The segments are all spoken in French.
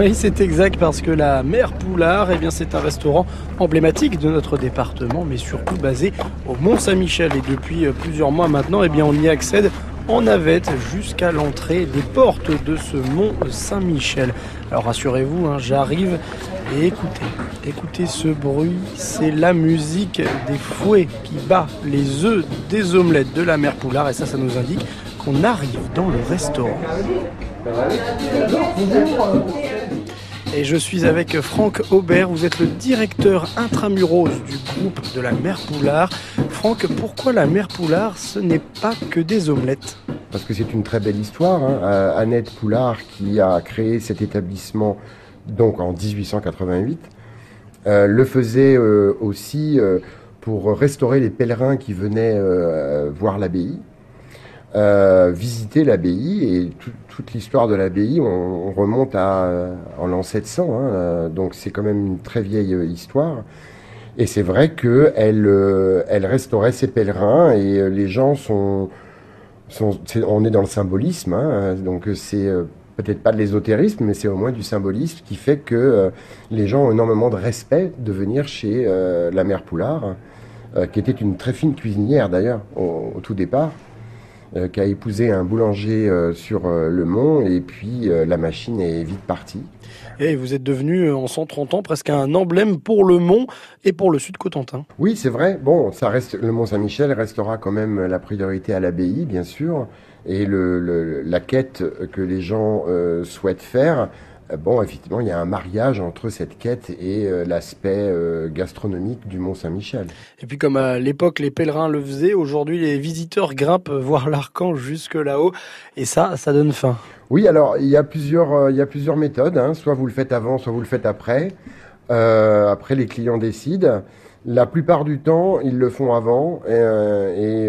Oui, c'est exact parce que la Mère Poulard, eh bien, c'est un restaurant emblématique de notre département, mais surtout basé au Mont Saint-Michel. Et depuis euh, plusieurs mois maintenant, eh bien, on y accède en navette jusqu'à l'entrée des portes de ce Mont Saint-Michel. Alors rassurez-vous, hein, j'arrive et écoutez, écoutez ce bruit, c'est la musique des fouets qui bat les œufs des omelettes de la Mère Poulard et ça, ça nous indique qu'on arrive dans le restaurant. Et je suis avec Franck Aubert, vous êtes le directeur intramuros du groupe de la Mère Poulard. Franck, pourquoi la Mère Poulard, ce n'est pas que des omelettes? Parce que c'est une très belle histoire. Hein. Euh, Annette Poulard qui a créé cet établissement donc en 1888 euh, le faisait euh, aussi pour restaurer les pèlerins qui venaient voir l'abbaye. Euh, visiter l'abbaye et tout- toute l'histoire de l'abbaye, on, on remonte à euh, en l'an 700, hein, euh, donc c'est quand même une très vieille histoire. Et c'est vrai que elle, euh, elle restaurait ses pèlerins et les gens sont, on est dans le symbolisme, hein, donc c'est peut-être pas de l'ésotérisme, mais c'est au moins du symbolisme qui fait que les gens ont énormément de respect de venir chez la mère Poulard, qui était une très fine cuisinière d'ailleurs au tout départ euh, qui a épousé un boulanger euh, sur euh, le mont et puis la machine est vite partie. Et vous êtes devenu en 130 ans presque un emblème pour le Mont et pour le Sud Cotentin. Oui, c'est vrai. Bon, ça reste le Mont Saint-Michel restera quand même la priorité à l'abbaye, bien sûr, et le, le- la quête que les gens souhaitent faire. Euh, Bon, effectivement, il y a un mariage entre cette quête et euh, l'aspect euh, gastronomique du Mont Saint-Michel. Et puis comme à l'époque les pèlerins le faisaient, aujourd'hui les visiteurs grimpent voir l'archange jusque là-haut. Et ça, ça donne faim. Oui, alors il y a plusieurs, euh, il y a plusieurs méthodes. hein. Soit vous le faites avant, soit vous le faites après. Après, les clients décident. La plupart du temps, ils le font avant et,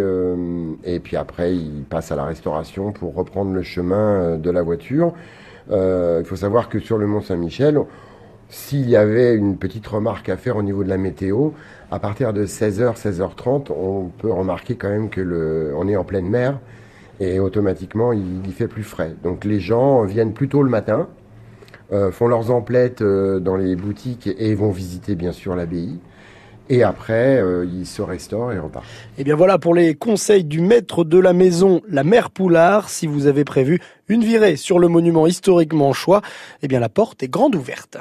et puis après, ils passent à la restauration pour reprendre le chemin de la voiture. Euh, il faut savoir que sur le Mont Saint-Michel, s'il y avait une petite remarque à faire au niveau de la météo, à partir de 16h, 16h30, on peut remarquer quand même que le, on est en pleine mer et automatiquement il, il fait plus frais. Donc les gens viennent plus tôt le matin, euh, font leurs emplettes euh, dans les boutiques et vont visiter bien sûr l'abbaye. Et après, euh, ils se restaurent et repartent. Et bien voilà pour les conseils du maître de la maison, la mère Poulard. Si vous avez prévu une virée sur le monument historique manchois, eh bien la porte est grande ouverte.